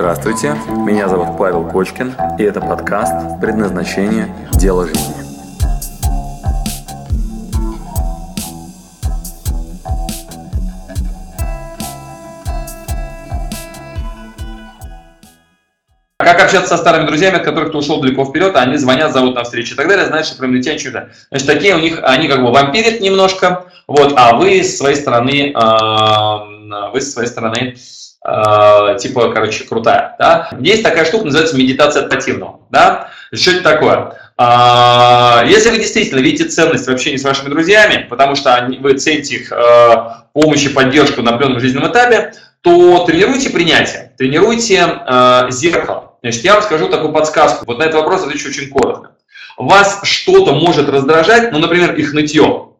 Здравствуйте, меня зовут Павел Кочкин, и это подкаст «Предназначение. Дело жизни». Как общаться со старыми друзьями, от которых ты ушел далеко вперед, а они звонят, зовут на встречу и так далее, знаешь, прям летят чудо. Значит, такие у них, они как бы вампирят немножко, вот, а вы с своей стороны, э, вы с своей стороны э, типа, короче, крутая, да. Есть такая штука, называется медитация от да. Что это такое? А, если вы действительно видите ценность в общении с вашими друзьями, потому что вы цените их э, помощь и поддержку на определенном жизненном этапе, то тренируйте принятие, тренируйте э, зеркало. Значит, я вам скажу такую подсказку. Вот на этот вопрос отвечу очень коротко. Вас что-то может раздражать, ну, например, их нытье.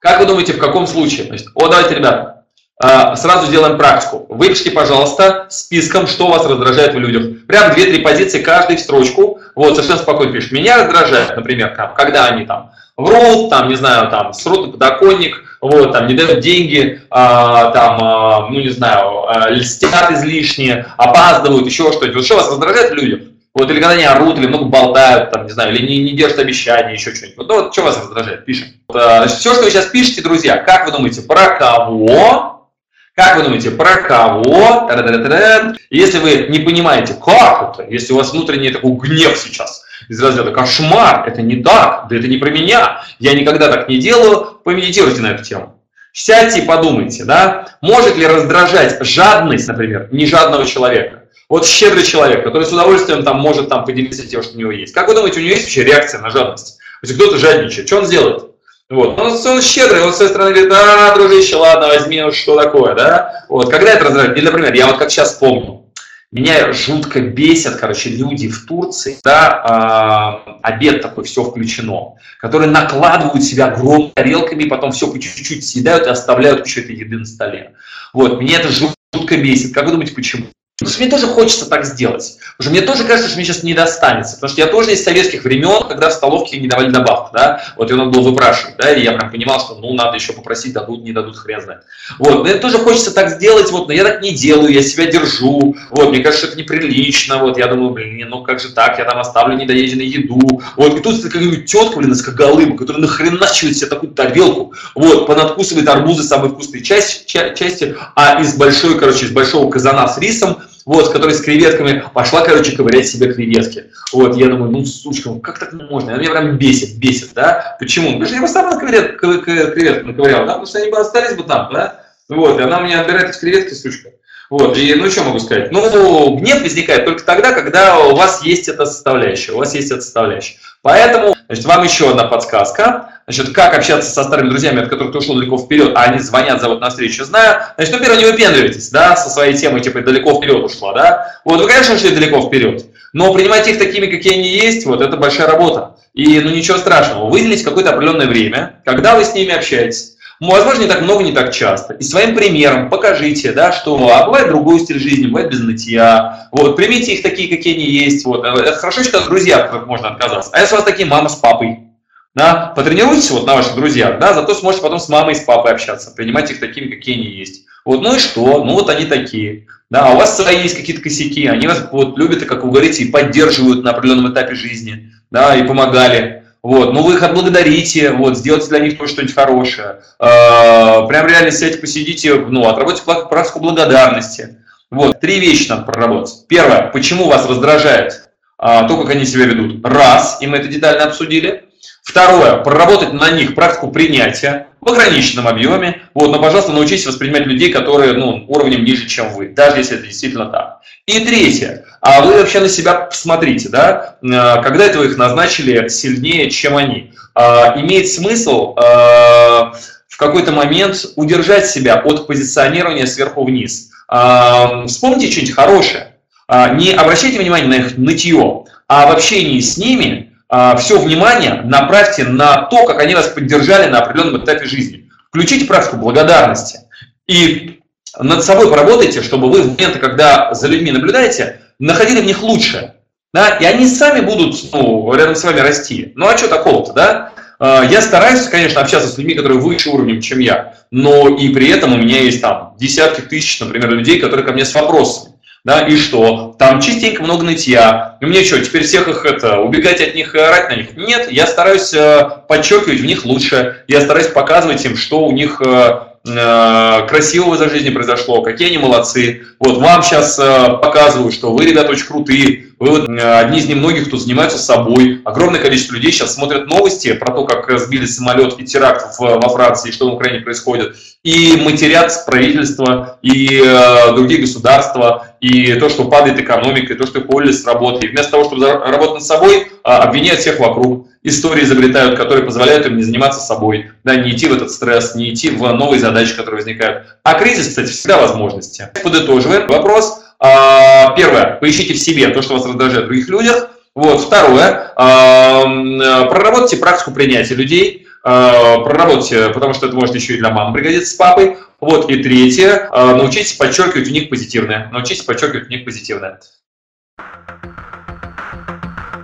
Как вы думаете, в каком случае? Значит, о, давайте, ребята, сразу сделаем практику. Выпишите, пожалуйста, списком, что вас раздражает в людях. Прям 2-3 позиции, каждый в строчку. Вот, совершенно спокойно пишешь. Меня раздражает, например, когда они там врут, там, не знаю, там, срут на подоконник, вот, там, не дают деньги, а, там, а, ну, не знаю, а, льстят излишне, опаздывают, еще что-нибудь. Вот что вас раздражает в людях? Вот, или когда они орут, или много болтают, там, не знаю, или не, не держат обещания, еще что-нибудь. Вот, ну, вот что вас раздражает? Пишем. Вот, а, все, что вы сейчас пишете, друзья, как вы думаете, про кого как вы думаете, про кого? Если вы не понимаете, как это, если у вас внутренний такой гнев сейчас, из разряда кошмар, это не так, да это не про меня, я никогда так не делаю, помедитируйте на эту тему. Сядьте и подумайте, да, может ли раздражать жадность, например, нежадного человека. Вот щедрый человек, который с удовольствием там может там поделиться тем, что у него есть. Как вы думаете, у него есть вообще реакция на жадность? Если кто-то жадничает, что он сделает? Вот. Он, он щедрый, он с своей стороны говорит, а, дружище, ладно, возьми, ну что такое, да? Вот. Когда это раздражает? Или, например, я вот как сейчас помню, меня жутко бесят, короче, люди в Турции, да, э, обед такой, все включено, которые накладывают себя огромными тарелками, потом все по чуть-чуть съедают и оставляют кучу этой еды на столе. Вот, меня это жутко бесит. Как вы думаете, почему? Потому что мне тоже хочется так сделать. Потому что мне тоже кажется, что мне сейчас не достанется. Потому что я тоже из советских времен, когда в столовке не давали добавку, да, вот ее надо было выпрашивать, да, и я прям понимал, что, ну, надо еще попросить, дадут, не дадут, хрен знает. Вот, мне тоже хочется так сделать, вот, но я так не делаю, я себя держу, вот, мне кажется, что это неприлично, вот, я думаю, блин, ну как же так, я там оставлю недоеденную еду, вот, и тут какая-нибудь тетка, блин, из коголыма, которая нахреначивает себе такую тарелку, вот, понадкусывает арбузы, самые вкусные части, части, а из большой, короче, из большого казана с рисом, вот, которая с креветками, пошла, короче, ковырять себе креветки. Вот, я думаю, ну, сучка, ну как так можно? Она меня прям бесит, бесит, да? Почему? Потому что я бы сама креветку, креветку наковырял, да? Потому что они бы остались бы там, да? Вот, и она меня отбирает эти креветки, сучка. Вот, и ну что могу сказать? Ну, гнев возникает только тогда, когда у вас есть эта составляющая, у вас есть эта составляющая. Поэтому, значит, вам еще одна подсказка. Значит, как общаться со старыми друзьями, от которых ты ушел далеко вперед, а они звонят, зовут на встречу, знаю. Значит, ну, первое, не выпендривайтесь, да, со своей темой, типа, далеко вперед ушла, да. Вот, вы, конечно, ушли далеко вперед, но принимать их такими, какие они есть, вот, это большая работа. И, ну, ничего страшного, выделите какое-то определенное время, когда вы с ними общаетесь, Возможно, не так много, не так часто. И своим примером покажите, да, что а бывает другой стиль жизни, бывает без нытья. Вот, примите их такие, какие они есть. Вот. Это хорошо, что от которых можно отказаться. А если у вас такие мама с папой, да, потренируйтесь вот на ваших друзьях, да, зато сможете потом с мамой и с папой общаться, принимать их такими, какие они есть. Вот, ну и что? Ну вот они такие. Да, а у вас свои есть какие-то косяки, они вас вот любят, как вы говорите, и поддерживают на определенном этапе жизни, да, и помогали. Вот, ну вы их отблагодарите, вот, сделайте для них тоже что-нибудь хорошее. Э, прям реально сядьте, посидите, ну, отработайте практику благодарности. Вот, три вещи надо проработать. Первое, почему вас раздражает а, то, как они себя ведут. Раз, и мы это детально обсудили. Второе, проработать на них практику принятия в ограниченном объеме. Вот, но, пожалуйста, научитесь воспринимать людей, которые ну, уровнем ниже, чем вы, даже если это действительно так. И третье, а вы вообще на себя посмотрите, да, э, когда это вы их назначили сильнее, чем они. А, имеет смысл э, в какой-то момент удержать себя от позиционирования сверху вниз. А, вспомните что-нибудь хорошее. А, не обращайте внимание на их нытье, а в общении с ними а, все внимание направьте на то, как они вас поддержали на определенном этапе жизни. Включите практику благодарности и над собой поработайте, чтобы вы в моменты, когда за людьми наблюдаете, находили в них лучшее. Да? И они сами будут ну, рядом с вами расти. Ну а что такого-то, да? А, я стараюсь, конечно, общаться с людьми, которые выше уровнем, чем я, но и при этом у меня есть там десятки тысяч, например, людей, которые ко мне с вопросами. Да, и что? Там частенько много нытья. И мне что, теперь всех их это, убегать от них и орать на них? Нет, я стараюсь э, подчеркивать в них лучше. Я стараюсь показывать им, что у них э, красивого за жизни произошло, какие они молодцы. Вот вам сейчас показываю, что вы, ребята, очень крутые, вы вот одни из немногих, кто занимается собой. Огромное количество людей сейчас смотрят новости про то, как сбили самолет и теракт во Франции, что в Украине происходит, и матерят правительство, и э, другие государства, и то, что падает экономика, и то, что их уволили с работы. И вместо того, чтобы работать над собой, обвиняют всех вокруг. Истории изобретают, которые позволяют им не заниматься собой, да, не идти в этот стресс, не идти в новые задачи, которые возникают. А кризис, кстати, всегда возможности. Подытоживаем вопрос. А, первое, поищите в себе то, что вас раздражает в других людях. Вот. Второе, а, проработайте практику принятия людей, а, проработайте, потому что это может еще и для мамы пригодиться с папой. Вот. И третье, научитесь подчеркивать в них позитивное. Научитесь подчеркивать в них позитивное.